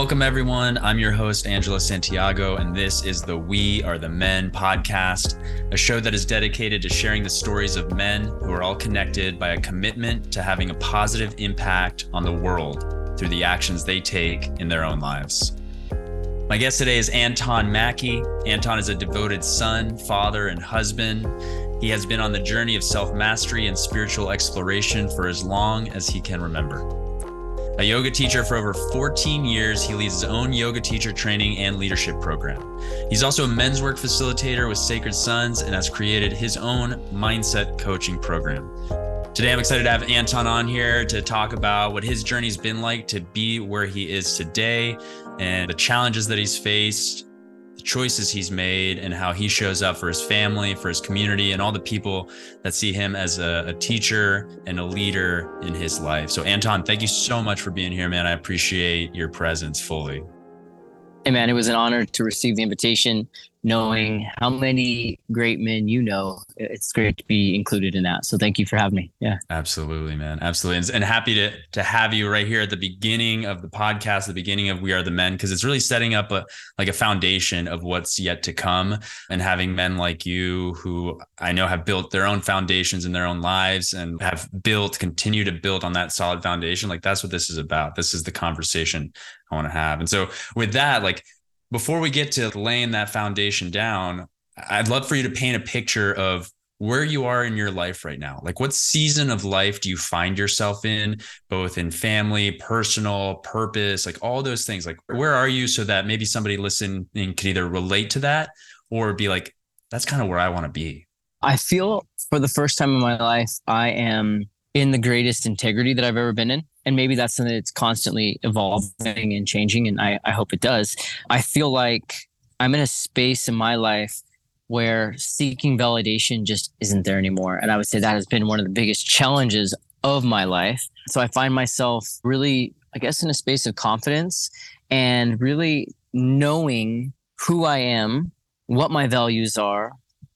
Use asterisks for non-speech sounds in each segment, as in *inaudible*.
Welcome, everyone. I'm your host, Angelo Santiago, and this is the We Are the Men podcast, a show that is dedicated to sharing the stories of men who are all connected by a commitment to having a positive impact on the world through the actions they take in their own lives. My guest today is Anton Mackey. Anton is a devoted son, father, and husband. He has been on the journey of self mastery and spiritual exploration for as long as he can remember. A yoga teacher for over 14 years, he leads his own yoga teacher training and leadership program. He's also a men's work facilitator with Sacred Sons and has created his own mindset coaching program. Today, I'm excited to have Anton on here to talk about what his journey's been like to be where he is today and the challenges that he's faced choices he's made and how he shows up for his family, for his community, and all the people that see him as a, a, teacher and a leader in his life. So, Anton, thank you so much for being here, man. I appreciate your presence fully. Hey, man, it was an honor to receive the invitation knowing how many great men you know. It's great to be included in that. So thank you for having me. Yeah. Absolutely, man. Absolutely. And, and happy to to have you right here at the beginning of the podcast, the beginning of We Are the Men, because it's really setting up a like a foundation of what's yet to come and having men like you who I know have built their own foundations in their own lives and have built, continue to build on that solid foundation. Like that's what this is about. This is the conversation I want to have. And so with that, like before we get to laying that foundation down, I'd love for you to paint a picture of where you are in your life right now. Like, what season of life do you find yourself in, both in family, personal, purpose, like all those things? Like, where are you so that maybe somebody listening can either relate to that or be like, that's kind of where I want to be? I feel for the first time in my life, I am in the greatest integrity that I've ever been in and maybe that's something that's constantly evolving and changing and I, I hope it does. I feel like i'm in a space in my life where seeking validation just isn't there anymore and i would say that has been one of the biggest challenges of my life. So i find myself really i guess in a space of confidence and really knowing who i am what my values are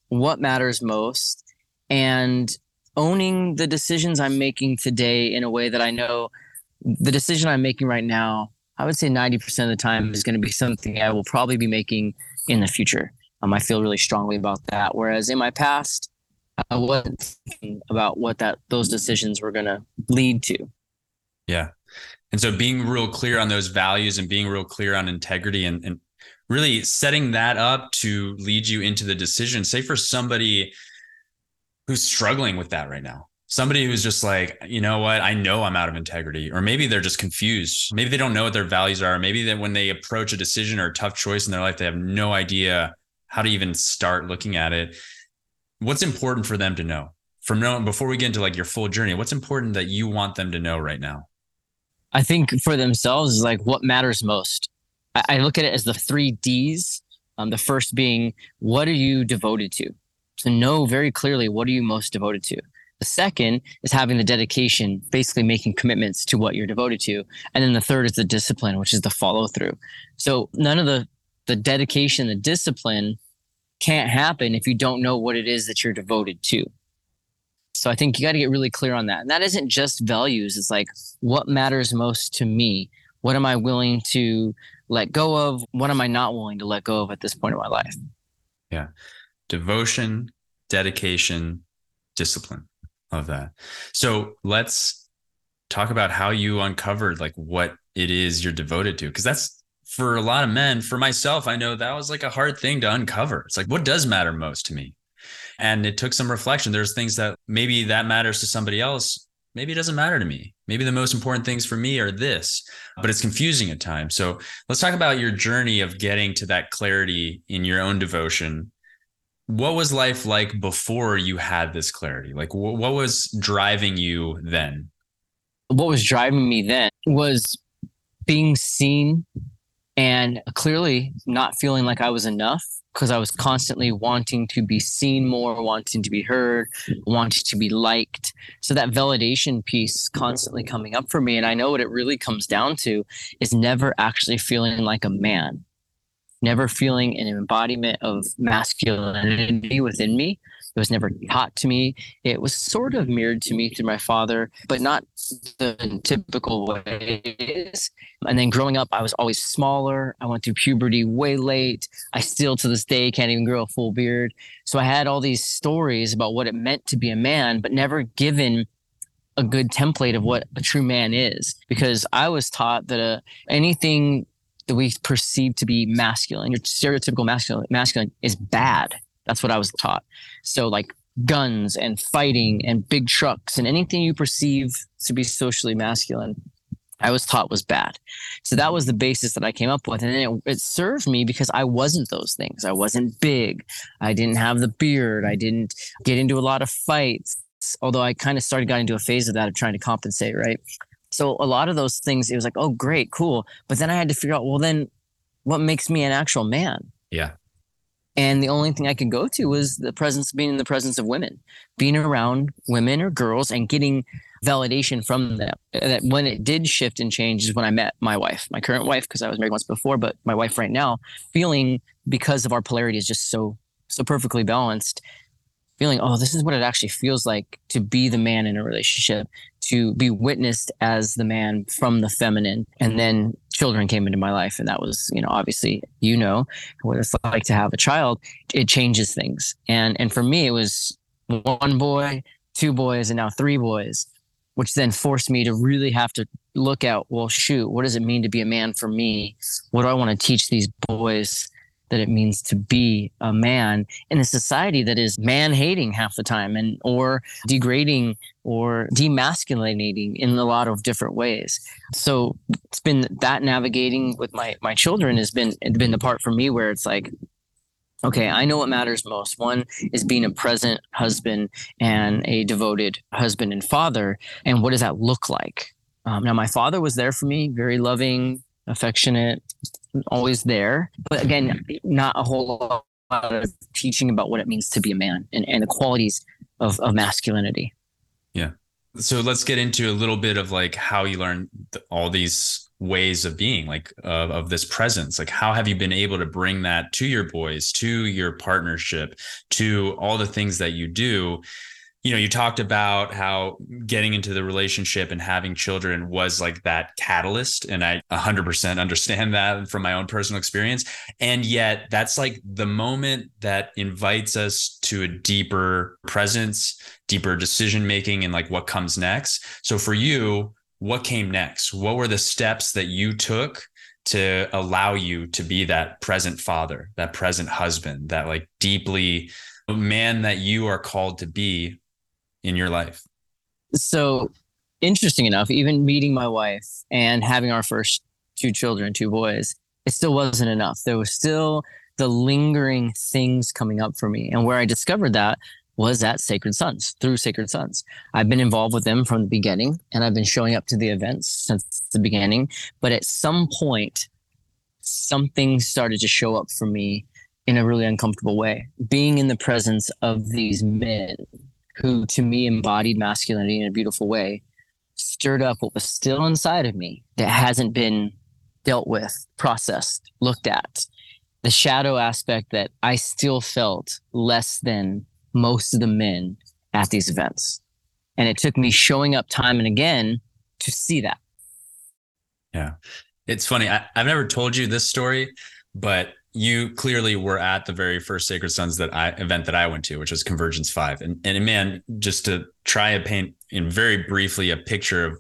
what matters most and owning the decisions I'm making today in a way that I know the decision I'm making right now, I would say 90% of the time is going to be something I will probably be making in the future. Um, I feel really strongly about that. Whereas in my past, I wasn't thinking about what that those decisions were going to lead to. Yeah. And so being real clear on those values and being real clear on integrity and, and really setting that up to lead you into the decision. Say for somebody who's struggling with that right now somebody who's just like you know what? I know i'm out of integrity. Or maybe they're just confused. Maybe they don't know what their values are. Maybe that when they approach a decision or a tough choice in their life they have no idea how to even start looking at it. What's important for them to know? From knowing before we get into like your full journey what's important that you want them to know right now? I think for themselves is like what matters most. I, I look at it as the three d's um, the first being what are you devoted to? To know very clearly what are you most devoted to. The second is having the dedication, basically making commitments to what you're devoted to. And then the third is the discipline, which is the follow through. So none of the the dedication, the discipline can't happen if you don't know what it is that you're devoted to. So I think you got to get really clear on that. And that isn't just values. It's like what matters most to me? What am I willing to let go of? What am I not willing to let go of at this point in my life? Yeah devotion, dedication, discipline. Of that. So let's talk about how you uncovered like what it is you're devoted to. Cause that's for a lot of men, for myself, I know that was like a hard thing to uncover. It's like, what does matter most to me? And it took some reflection. There's things that maybe that matters to somebody else. Maybe it doesn't matter to me. Maybe the most important things for me are this, but it's confusing at times. So let's talk about your journey of getting to that clarity in your own devotion what was life like before you had this clarity? Like, wh- what was driving you then? What was driving me then was being seen and clearly not feeling like I was enough because I was constantly wanting to be seen more, wanting to be heard, wanting to be liked. So that validation piece constantly coming up for me. And I know what it really comes down to is never actually feeling like a man never feeling an embodiment of masculinity within me It was never taught to me. It was sort of mirrored to me through my father, but not the typical ways. And then growing up, I was always smaller. I went through puberty way late. I still to this day can't even grow a full beard. So I had all these stories about what it meant to be a man, but never given a good template of what a true man is because I was taught that uh, anything that we perceive to be masculine, your stereotypical masculine, masculine is bad. That's what I was taught. So like guns and fighting and big trucks and anything you perceive to be socially masculine, I was taught was bad. So that was the basis that I came up with. And it, it served me because I wasn't those things. I wasn't big. I didn't have the beard. I didn't get into a lot of fights although I kind of started got into a phase of that of trying to compensate, right? So a lot of those things, it was like, oh, great, cool. But then I had to figure out, well, then what makes me an actual man? Yeah. And the only thing I could go to was the presence, being in the presence of women, being around women or girls and getting validation from them. That when it did shift and change is when I met my wife, my current wife, because I was married once before, but my wife right now, feeling because of our polarity is just so, so perfectly balanced feeling, oh, this is what it actually feels like to be the man in a relationship, to be witnessed as the man from the feminine. And mm-hmm. then children came into my life. And that was, you know, obviously, you know, what it's like to have a child. It changes things. And and for me, it was one boy, two boys, and now three boys, which then forced me to really have to look at, well, shoot, what does it mean to be a man for me? What do I want to teach these boys? That it means to be a man in a society that is man hating half the time and or degrading or demasculinating in a lot of different ways. So it's been that navigating with my my children has been been the part for me where it's like okay, I know what matters most. One is being a present husband and a devoted husband and father. And what does that look like? Um, now, my father was there for me, very loving, affectionate, always there. But again, not a whole lot of teaching about what it means to be a man and, and the qualities of, of masculinity. Yeah. So let's get into a little bit of like how you learn all these ways of being like of, of this presence like how have you been able to bring that to your boys to your partnership to all the things that you do you know, you talked about how getting into the relationship and having children was like that catalyst. And I 100% understand that from my own personal experience. And yet, that's like the moment that invites us to a deeper presence, deeper decision making, and like what comes next. So, for you, what came next? What were the steps that you took to allow you to be that present father, that present husband, that like deeply man that you are called to be in your life? So interesting enough, even meeting my wife and having our first two children, two boys, it still wasn't enough. There was still the lingering things coming up for me. And where I discovered that was at Sacred Sons through Sacred Sons. I've been involved with them from the beginning and I've been showing up to the events since the beginning. But at some point, something started to show up for me in a really uncomfortable way. Being in the presence of these men who to me embodied masculinity in a beautiful way, stirred up what was still inside of me that hasn't been dealt with, processed, looked at. The shadow aspect that I still felt less than most of the men at these events. And it took me showing up time and again to see that. Yeah. It's funny. I, have never told you this story, but you clearly were at the very first Sacred Sons that I event that I went to, which was Convergence Five. And and man, just to try to paint in very briefly a picture of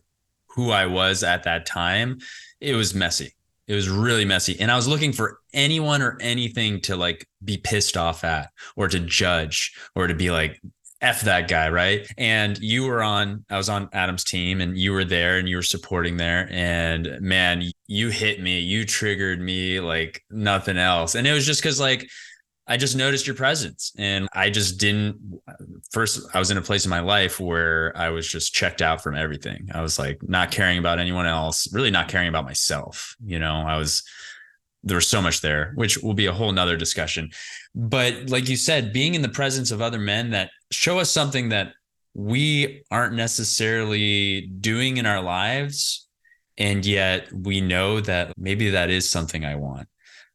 who I was at that time, it was messy. It was really messy. And I was looking for anyone or anything to like be pissed off at or to judge or to be like, F that guy, right? And you were on, I was on Adam's team and you were there and you were supporting there. And man, you hit me, you triggered me like nothing else. And it was just because, like, I just noticed your presence and I just didn't. First, I was in a place in my life where I was just checked out from everything. I was like not caring about anyone else, really not caring about myself. You know, I was, there was so much there, which will be a whole nother discussion. But like you said, being in the presence of other men that show us something that we aren't necessarily doing in our lives. And yet we know that maybe that is something I want.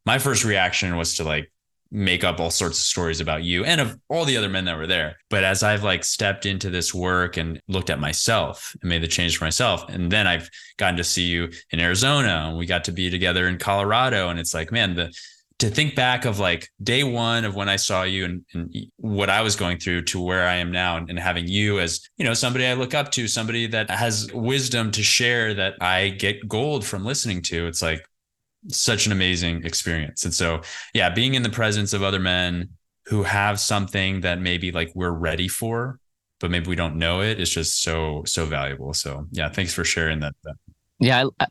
My first reaction was to like make up all sorts of stories about you and of all the other men that were there. But as I've like stepped into this work and looked at myself and made the change for myself, and then I've gotten to see you in Arizona and we got to be together in Colorado. And it's like, man, the to think back of like day one of when I saw you and, and, what I was going through to where I am now and, and having you as, you know, somebody I look up to, somebody that has wisdom to share that I get gold from listening to. It's like such an amazing experience. And so, yeah, being in the presence of other men who have something that maybe like we're ready for, but maybe we don't know it is just so, so valuable. So, yeah, thanks for sharing that. Yeah. I, I,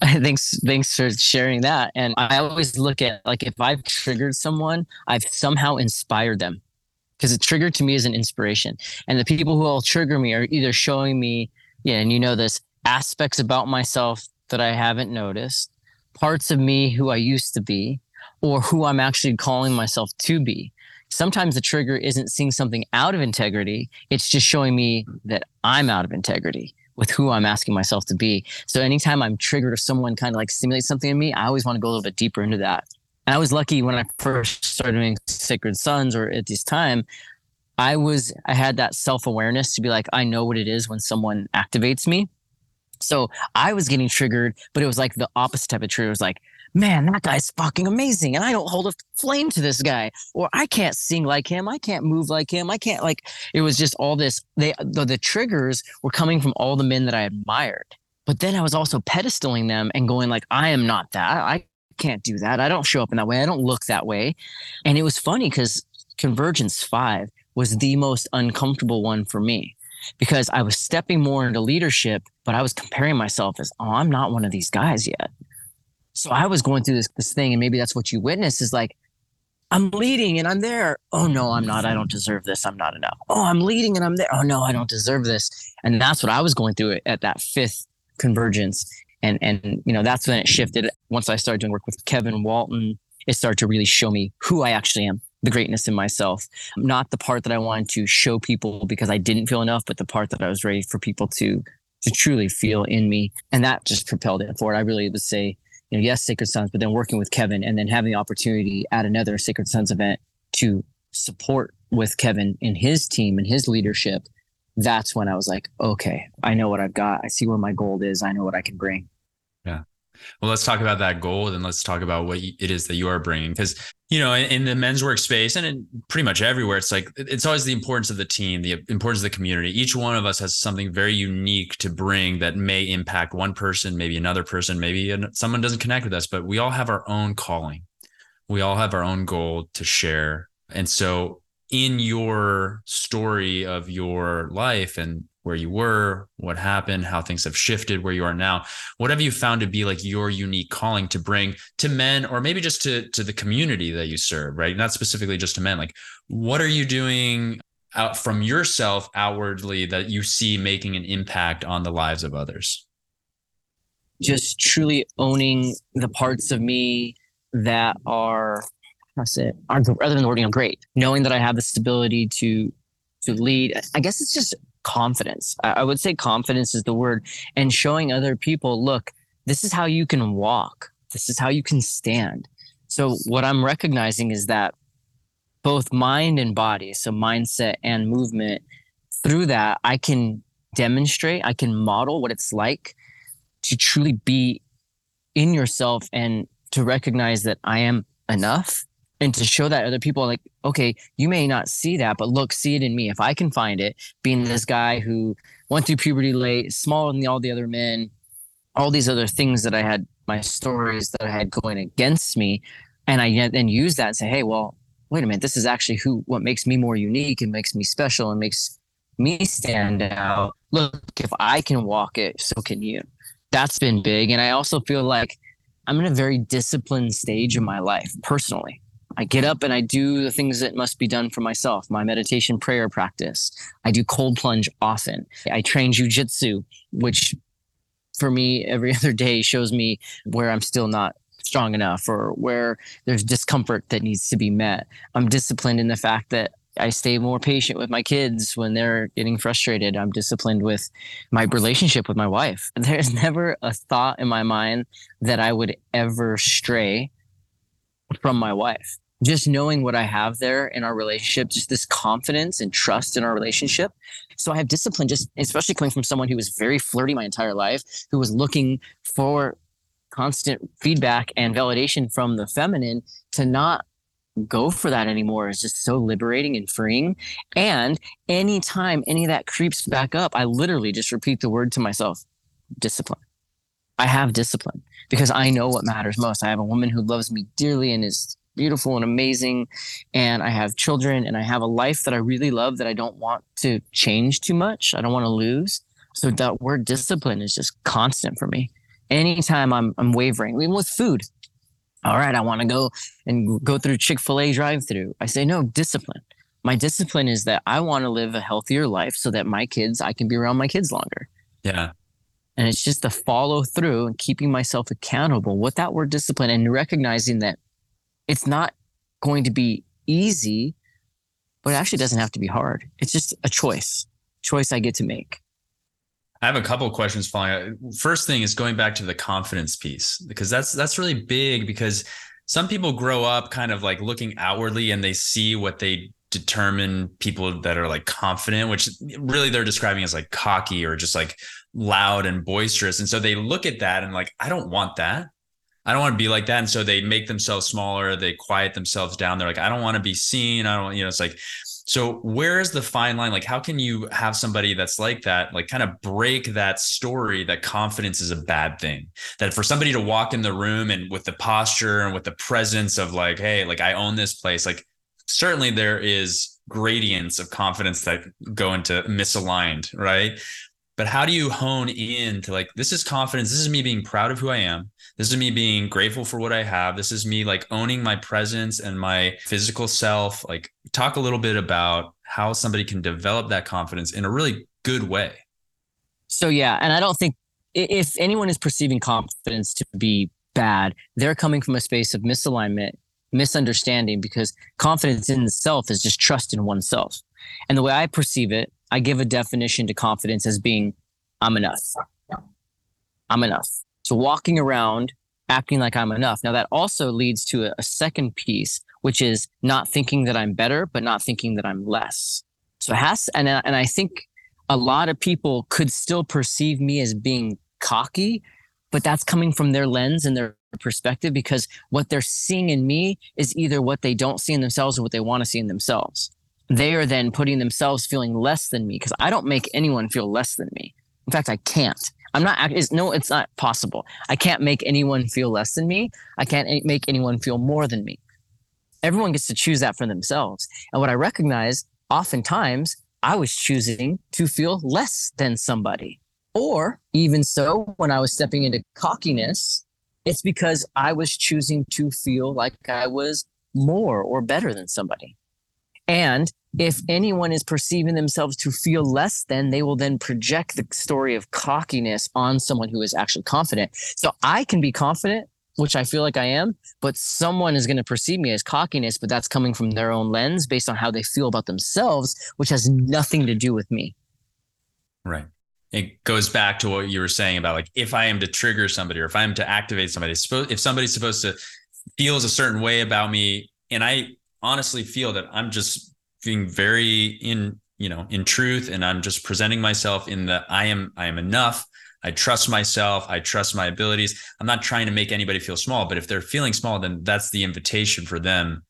*laughs* thanks, thanks for sharing that. And I always look at like if I've triggered someone, I've somehow inspired them because it triggered to me as an inspiration. And the people who will trigger me are either showing me, yeah, and you know this aspects about myself that I haven't noticed parts of me who I used to be or who I'm actually calling myself to be. Sometimes the trigger isn't seeing something out of integrity, it's just showing me that I'm out of integrity with who I'm asking myself to be. So anytime I'm triggered or someone kind of like stimulates something in me, I always want to go a little bit deeper into that. And I was lucky when I first started doing Sacred Sons or at this time, I was I had that self-awareness to be like, I know what it is when someone activates me. So I was getting triggered, but it was like the opposite type of trigger. It was like, man, that guy's fucking amazing. And I don't hold a flame to this guy. Or I can't sing like him. I can't move like him. I can't like it was just all this. They the, the triggers were coming from all the men that I admired. But then I was also pedestaling them and going like, I am not that. I can't do that. I don't show up in that way. I don't look that way. And it was funny because Convergence 5 was the most uncomfortable one for me because I was stepping more into leadership, but I was comparing myself as, oh, I'm not one of these guys yet. So I was going through this this thing, and maybe that's what you witness is like, I'm leading and I'm there. Oh no, I'm not. I don't deserve this. I'm not enough. Oh, I'm leading and I'm there. Oh no, I don't deserve this. And that's what I was going through at that fifth convergence. And and you know that's when it shifted. Once I started doing work with Kevin Walton, it started to really show me who I actually am the greatness in myself, not the part that I wanted to show people because I didn't feel enough, but the part that I was ready for people to to truly feel in me. And that just propelled it forward. I really would say, you know, yes, Sacred Sons, but then working with Kevin and then having the opportunity at another Sacred Sons event to support with Kevin and his team and his leadership. That's when I was like, okay, I know what I've got. I see where my gold is. I know what I can bring. Yeah. Well, let's talk about that goal. and let's talk about what it is that you are bringing. Because, you know, in, the men's workspace and in pretty much everywhere, it's like it's always the importance of the team, the importance of the community. Each one of us has something very unique to bring that may impact one person, maybe another person, maybe someone doesn't connect with us, but we all have our own calling. We all have our own goal to share. And so, in your story of your life and where you were, what happened, how things have shifted, where you are now. What have you found to be like your unique calling to bring to men or maybe just to to the community that you serve, right? Not specifically just to men. Like what are you doing out from yourself outwardly that you see making an impact on the lives of others? Just truly owning the parts of me that are I say are rather than the wording, I'm great. Knowing that I have the stability to to lead. I guess it's just confidence. I would say confidence is the word and showing other people, look, this is how you can walk. This is how you can stand. So what I'm recognizing is that both mind and body, so mindset and movement, through that, I can demonstrate, I can model what it's like to truly be in yourself and to recognize that I am enough and to show that other people like okay you may not see that but look see it in me. If i can find it being this guy who went through puberty late smaller than all the other men all these other things that i had my stories that i had going against me and i then use that and say hey well wait a minute this is actually who what makes me more unique and makes me special and makes me stand out. Look if i can walk it so can you. That's been big and i also feel like i'm in a very disciplined stage of my life personally I get up and I do the things that must be done for myself, my meditation prayer practice. I do cold plunge often. I train jujitsu, which for me every *laughs* other day shows me where I'm still not strong enough or where there's discomfort that needs to be met. I'm disciplined in the fact that I stay more patient with my kids when they're getting frustrated. I'm disciplined with my relationship with my wife. *laughs* There's never a thought in my mind that I would ever stray from my wife just knowing what I have there in our relationship, just this confidence and trust in our relationship. So I have discipline, just especially coming from someone who was very flirty my entire life, who was looking for constant feedback and validation from the feminine to not go for that anymore is just so liberating and freeing. And anytime any of that creeps back up, I literally just repeat the word to myself discipline. I have discipline because I know what matters most. I have a woman who loves me dearly and is beautiful and amazing. And I have children and I have a life that I really love that I don't want to change too much. I don't want to lose. So that word discipline is just constant for me. Anytime I'm I'm wavering, even with food. All right, I want to go and go through Chick-fil-A drive-through. I say no, discipline. My discipline is that I want to live a healthier life so that my kids, I can be around my kids longer. Yeah. And it's just the follow through and keeping myself accountable with that word discipline and recognizing that it's not going to be easy, but it actually doesn't have to be hard. It's just a choice, choice I get to make. I have a couple of questions following. First thing is going back to the confidence piece because that's that's really big because some people grow up kind of like looking outwardly and they see what they determine people that are like confident, which really they're describing as like cocky or just like loud and boisterous. And so they look at that and like, I don't want that. I don't want to be like that. And so they make themselves smaller. They quiet themselves down. They're like, I don't want to be seen. I don't, you know, it's like, so where is the fine line? Like, how can you have somebody that's like that, like kind of break that story that confidence is a bad thing? That for somebody to walk in the room and with the posture and with the presence of like, hey, like I own this place, like certainly there is gradients of confidence that go into misaligned, right? But how do you hone in to like, this is confidence. This is me being proud of who I am. This is me being grateful for what I have. This is me like owning my presence and my physical self. Like, talk a little bit about how somebody can develop that confidence in a really good way. So, yeah. And I don't think if anyone is perceiving confidence to be bad, they're coming from a space of misalignment, misunderstanding, because confidence in itself is just trust in oneself. And the way I perceive it, I give a definition to confidence as being I'm enough. I'm enough. So walking around acting like I'm enough. Now that also leads to a, a second piece, which is not thinking that I'm better, but not thinking that I'm less. So it has, and, uh, and I think a lot of people could still perceive me as being cocky, but that's coming from their lens and their perspective because what they're seeing in me is either what they don't see in themselves or what they want to see in themselves they are then putting themselves feeling less than me because I don't make anyone feel less than me. In fact, I can't. I'm not. It's, no, it's not possible. I can't make anyone feel less than me. I can't make anyone feel more than me. Everyone gets to choose that for themselves. And what I recognize, oftentimes, I was choosing to feel less than somebody. Or even so, when I was stepping into cockiness, it's because I was choosing to feel like I was more or better than somebody. And if anyone is perceiving themselves to feel less than, they will then project the story of cockiness on someone who is actually confident. So I can be confident, which I feel like I am, but someone is going to perceive me as cockiness, but that's coming from their own lens based on how they feel about themselves, which has nothing to do with me. Right. It goes back to what you were saying about like if I am to trigger somebody or if I am to activate somebody, if somebody's supposed to feels a certain way about me and I honestly feel that I'm just being very in, you know, in truth and I'm just presenting myself in the I am I am enough. I trust myself. I trust my abilities. I'm not trying to make anybody feel small, but if they're feeling small, then that's the invitation for them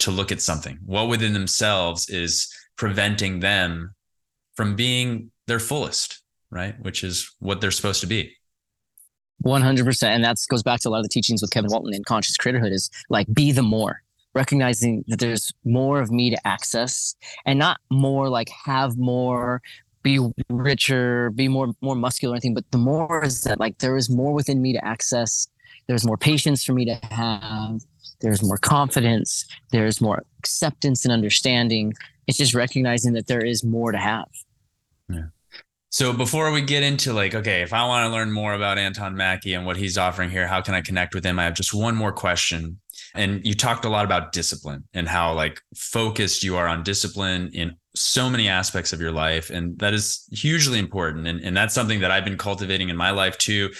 to look at something. What within themselves is preventing them from being their fullest, right? Which is what they're supposed to be. 100%. And that goes back to a lot of the teachings with Kevin Walton in Conscious Creatorhood is like, be the more recognizing that there's more of me to access and not more like have more be richer be more more muscular or anything but the more is that like there is more within me to access. There's more patience for me to have. There's more confidence. There's more acceptance and understanding. It's just recognizing that there is more to have. Yeah. So before we get into like okay if i want to learn more about anton mackey and what he's offering here how can i connect with him? I have just one more question and you talked a lot about discipline and how like focused you are on discipline in so many aspects of your life. And that is hugely important. And, and that's something that I've been cultivating in my life too.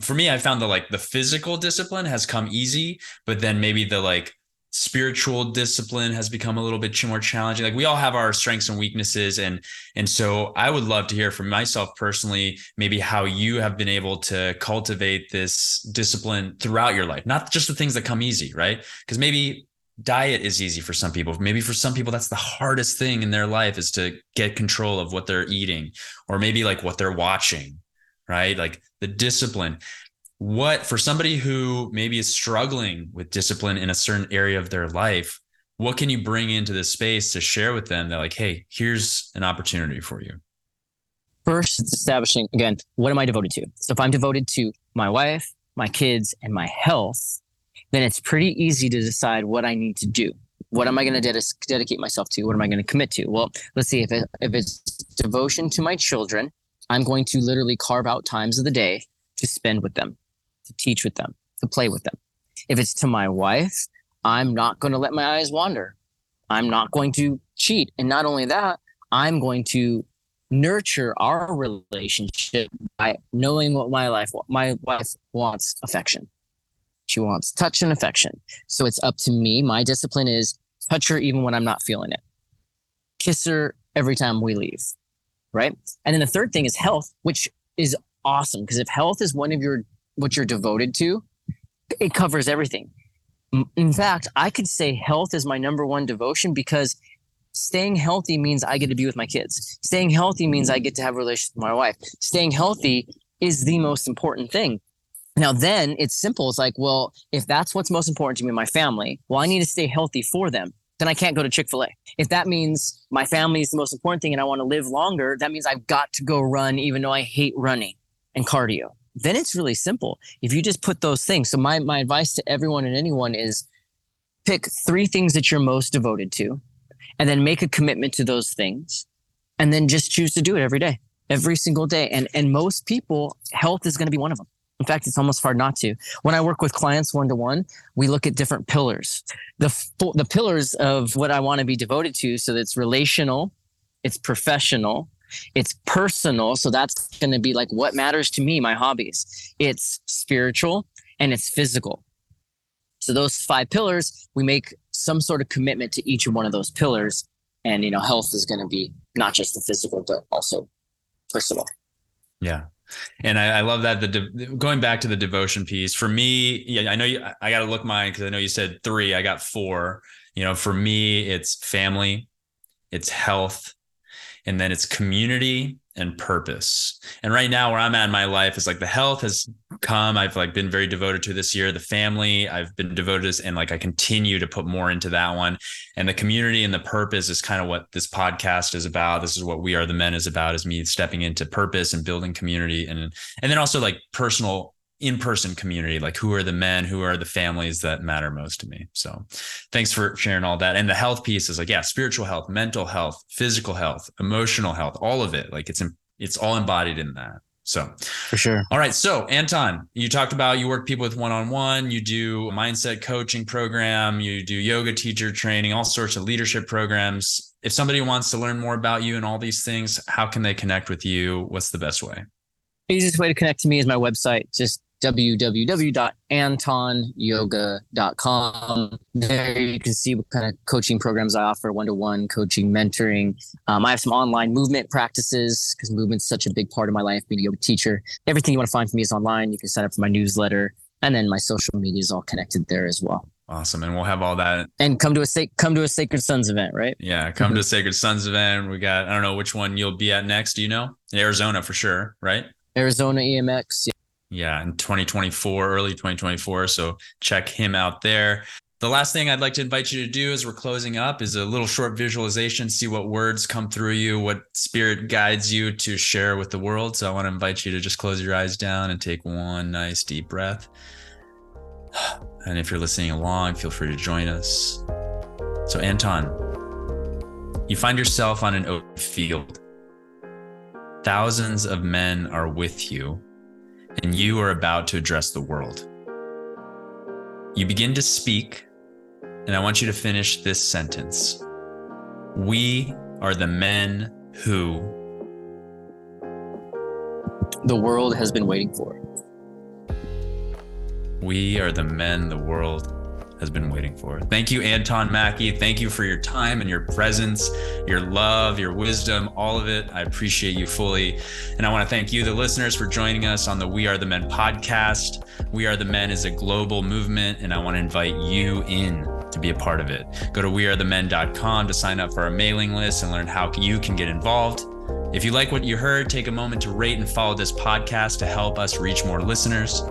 For me, I found that like the physical discipline has come easy, but then maybe the like spiritual discipline has become a little bit more challenging. Like we all have our strengths and weaknesses and and so i would love to hear from myself personally maybe how you have been able to cultivate this discipline throughout your life not just the things that come easy right? Because maybe diet is easy for some people. Maybe for some people that's the hardest thing in their life is to get control of what they're eating or maybe like what they're watching right? Like the discipline what for somebody who maybe is struggling with discipline in a certain area of their life what can you bring into this space to share with them that like hey here's an opportunity for you? First it's establishing again what am i devoted to? So if i'm devoted to my wife my kids and my health then it's pretty easy to decide what i need to do. What am i going to ded- dedicate myself to? What am i going to commit to? Well let's see if, it, if it's devotion to my children i'm going to literally carve out times of the day to spend with them to teach with them, to play with them. If it's to my wife, I'm not going to let my eyes wander. I'm not going to cheat. And not only that, I'm going to nurture our relationship by knowing what my life my wife wants affection. She wants touch and affection. So it's up to me. My discipline is touch her even when I'm not feeling it. Kiss her every time we leave. Right. And then the third thing is health, which is awesome because if health is one of your what you're devoted to, it covers everything. In fact, I could say health is my number one devotion because staying healthy means I get to be with my kids. Staying healthy means I get to have a relationship with my wife. Staying healthy is the most important thing. Now, then it's simple. It's like, well, if that's what's most important to me, my family, well, I need to stay healthy for them. Then I can't go to Chick fil A. If that means my family is the most important thing and I want to live longer, that means I've got to go run, even though I hate running and cardio then it's really simple. If you just put those things. So my my advice to everyone and anyone is pick three things that you're most devoted to and then make a commitment to those things and then just choose to do it every day every single day and and most people health is going to be one of them in fact it's almost hard not to when i work with clients one to one we look at different pillars the the pillars of what i want to be devoted to so that's relational it's professional it's personal. So that's going to be like what matters to me, my hobbies. It's spiritual and it's physical. So those five pillars, we make some sort of commitment to each one of those pillars. And, you know, health is going to be not just the physical, but also personal. Yeah. And I, I love that the de- going back to the devotion piece for me. Yeah, I know you, I got to look mine because I know you said three. I got four. You know, for me, it's family, it's health, and then it's community and purpose. And right now, where I'm at in my life is like the health has come. I've like been very devoted to this year. The family, I've been devoted to, this, and like I continue to put more into that one. And the community and the purpose is kind of what this podcast is about. This is what we are the men is about. Is me stepping into purpose and building community, and and then also like personal in-person community like who are the men who are the families that matter most to me? So thanks for sharing all that. And the health piece is like yeah spiritual health mental health physical health emotional health all of it. Like it's it's all embodied in that. So for sure. all right. So anton you talked about you work people with one-on-one you do mindset coaching program you do yoga teacher training all sorts of leadership programs. If somebody wants to learn more about you and all these things how can they connect with you? What's the best way? Easiest way to connect to me is my website. Just www.antonyoga.com. There you can see what kind of coaching programs I offer one to one coaching, mentoring. Um, I have some online movement practices because movement's such a big part of my life being a yoga teacher. Everything you want to find from me is online. You can sign up for my newsletter. And then my social media is all connected there as well. Awesome, and we'll have all that. And come to a come to a Sacred Sons event, right? Yeah, come to a Sacred Sons event. We got I don't know which one you'll be at next. Do you know? Arizona for sure, right? Arizona EMX. Yeah yeah, in 2024, early 2024. So check him out there. The last thing I'd like to invite you to do as we're closing up is a little short visualization, see what words come through you, what spirit guides you to share with the world. So I want to invite you to just close your eyes down and take one nice deep breath. And if you're listening along, feel free to join us. So, Anton, you find yourself on an open field. Thousands of men are with you and you are about to address the world. You begin to speak, and I want you to finish this sentence. We are the men who the world has been waiting for. We are the men the world has been waiting for. Thank you, Anton Mackey. Thank you for your time and your presence, your love, your wisdom, all of it. I appreciate you fully. And I want to thank you, the listeners, for joining us on the We Are the Men podcast. We Are the Men is a global movement, and I want to invite you in to be a part of it. Go to wearethemen.com to sign up for our mailing list and learn how you can get involved. If you like what you heard, take a moment to rate and follow this podcast to help us reach more listeners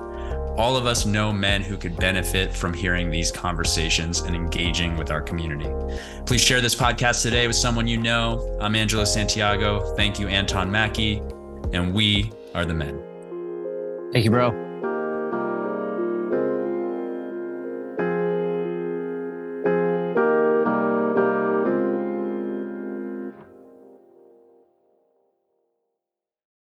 all of us know men who could benefit from hearing these conversations and engaging with our community. Please share this podcast today with someone you know. I'm Angelo Santiago. Thank you, Anton Mackey. And we are the men. Thank you, bro.